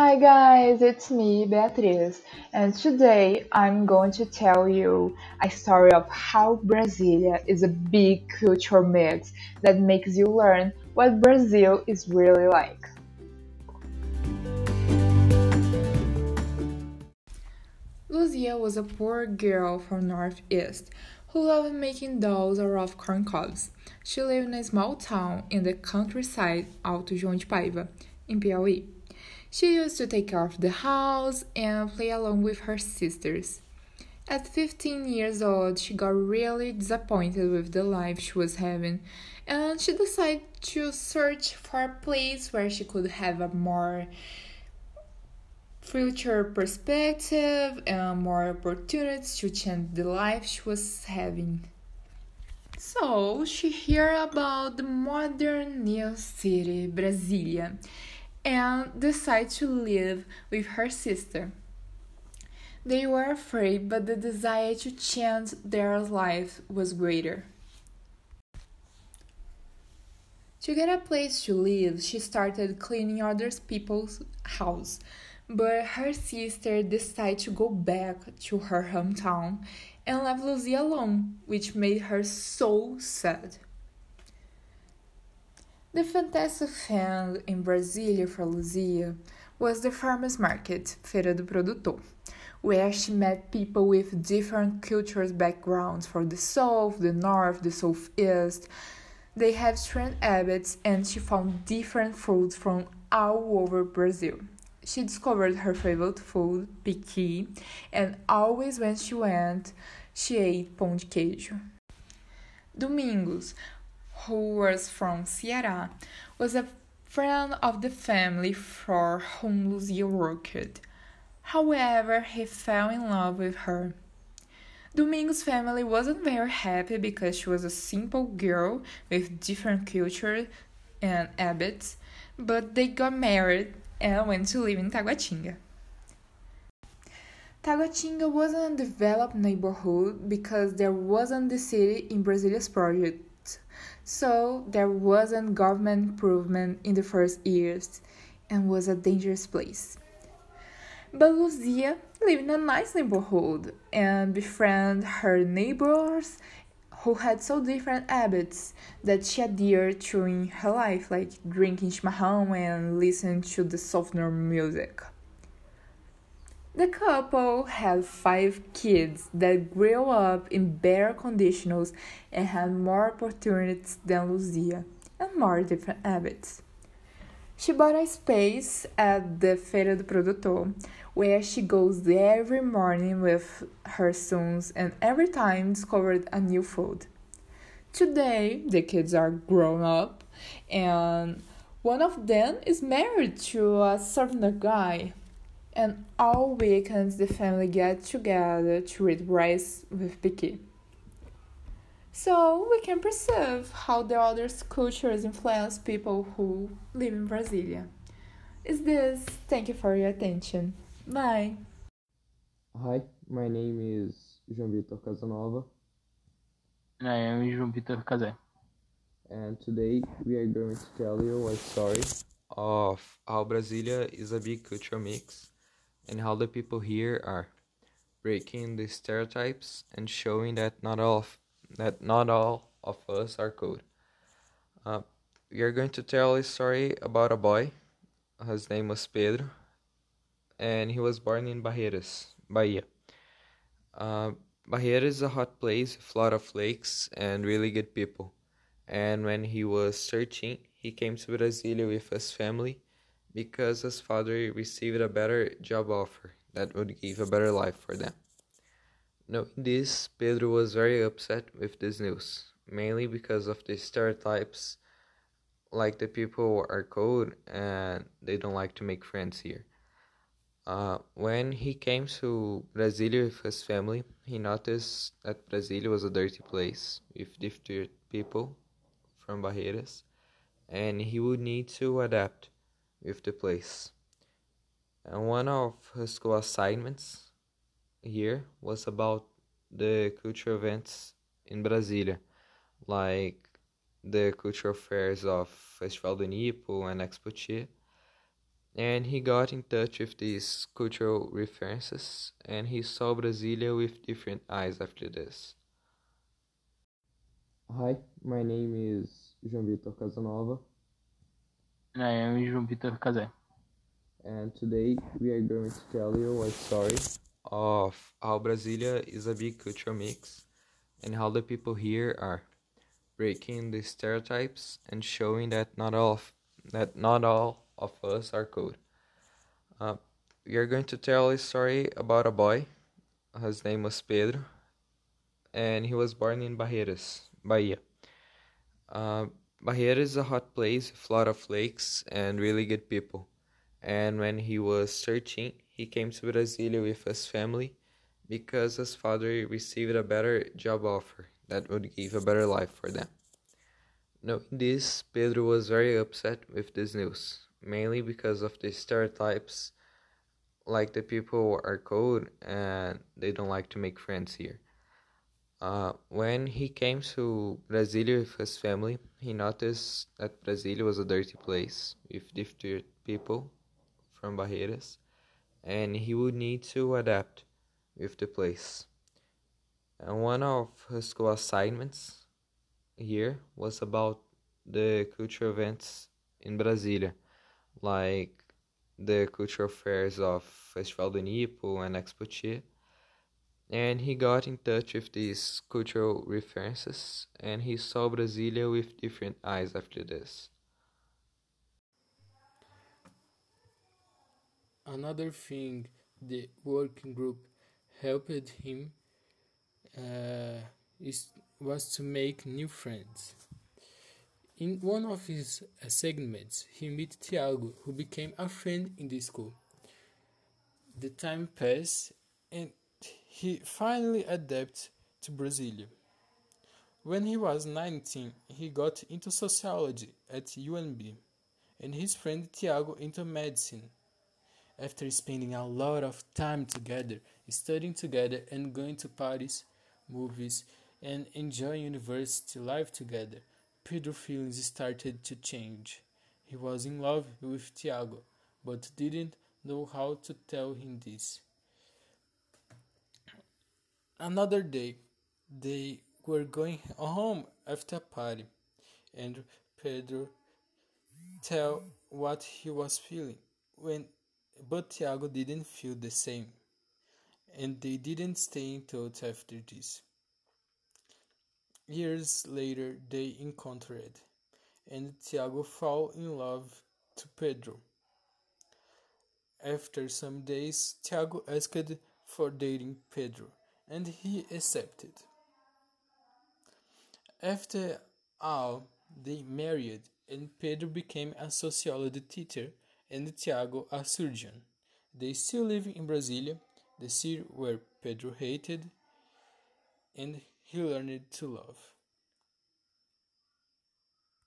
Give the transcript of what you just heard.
Hi guys, it's me, Beatriz, and today I'm going to tell you a story of how Brasilia is a big culture mix that makes you learn what Brazil is really like. Luzia was a poor girl from Northeast who loved making dolls out of corn cobs. She lived in a small town in the countryside, Alto João de Paiva, in Piauí. She used to take care of the house and play along with her sisters. At 15 years old, she got really disappointed with the life she was having, and she decided to search for a place where she could have a more future perspective and more opportunities to change the life she was having. So she heard about the modern new city, Brasilia, and decide to live with her sister. They were afraid, but the desire to change their life was greater. To get a place to live, she started cleaning other people's house, but her sister decided to go back to her hometown and left Lucy alone, which made her so sad. The fantastic thing in Brasilia for Luzia was the farmers market, Feira do Produtor, where she met people with different cultures backgrounds from the south, the north, the southeast. They have strange habits and she found different foods from all over Brazil. She discovered her favorite food, piqui, and always when she went, she ate pão de queijo. Domingos, who was from Ceará, was a friend of the family for whom Luzia worked. However, he fell in love with her. Domingos' family wasn't very happy because she was a simple girl with different culture and habits, but they got married and went to live in Taguatinga. Taguatinga wasn't a developed neighborhood because there wasn't the city in Brasilia's project so there wasn't government improvement in the first years and was a dangerous place. But Luzia lived in a nice neighborhood and befriended her neighbors who had so different habits that she adhered to in her life, like drinking chimarrão and listening to the softer music. The couple had five kids that grew up in better conditions and had more opportunities than Luzia and more different habits. She bought a space at the Feira do Produtor where she goes every morning with her sons and every time discovered a new food. Today, the kids are grown up and one of them is married to a certain guy and all weekends the family get together to eat rice with pequi. So we can perceive how the other cultures influence people who live in Brasilia. Is this? Thank you for your attention. Bye. Hi, my name is João Vitor Casa Nova. And I am João Vitor Cazé. And today we are going to tell you a story of how Brasilia is a big cultural mix and how the people here are breaking the stereotypes and showing that not all of, that not all of us are cold. Uh, we are going to tell a story about a boy. His name was Pedro, and he was born in Barreiras, Bahia. Uh, Barreiras is a hot place a lot of lakes and really good people. And when he was 13, he came to Brasilia with his family because his father received a better job offer that would give a better life for them. Knowing this, Pedro was very upset with this news, mainly because of the stereotypes like the people are cold and they don't like to make friends here. Uh, when he came to Brasilia with his family, he noticed that Brasilia was a dirty place with different people from Barreiras, and he would need to adapt with the place. And one of his school assignments here was about the cultural events in Brasilia, like the cultural fairs of Festival do Nipo and Expo and he got in touch with these cultural references and he saw Brasilia with different eyes after this. Hi, my name is João Vitor Casa Nova. And I am João Vitor Cazé. And today we are going to tell you a story of how Brasilia is a big cultural mix and how the people here are breaking the stereotypes and showing that not all of, that not all of us are cool. Uh, we are going to tell a story about a boy. His name was Pedro, and he was born in Barreiras, Bahia. Uh, Barreiras is a hot place with a lot of lakes and really good people. And when he was 13, he came to Brasilia with his family because his father received a better job offer that would give a better life for them. Knowing this, Pedro was very upset with this news, mainly because of the stereotypes like the people are cold and they don't like to make friends here. Uh, when he came to Brasilia with his family, he noticed that Brasilia was a dirty place with different people from Barreiras, and he would need to adapt with the place. And one of his school assignments here was about the cultural events in Brasilia, like the cultural fairs of Festival do Nipo and Expo Tia. And he got in touch with these cultural references and he saw Brasilia with different eyes after this. Another thing the working group helped him uh, is, was to make new friends. In one of his uh, segments, he met Thiago, who became a friend in the school. The time passed, and he finally adapted to Brasilia. When he was 19, he got into sociology at UNB, and his friend Thiago into medicine. After spending a lot of time together, studying together, and going to parties, movies, and enjoying university life together, Pedro's feelings started to change. He was in love with Thiago, but didn't know how to tell him this. Another day, they were going home after a party, and Pedro tell what he was feeling when but Thiago didn't feel the same, and they didn't stay in touch after this. Years later, they encountered, and Thiago fell in love to Pedro. After some days, Thiago asked for dating Pedro, and he accepted. After all, they married, and Pedro became a sociology teacher and Thiago a surgeon. They still live in Brasilia, the city where Pedro hated and he learned to love.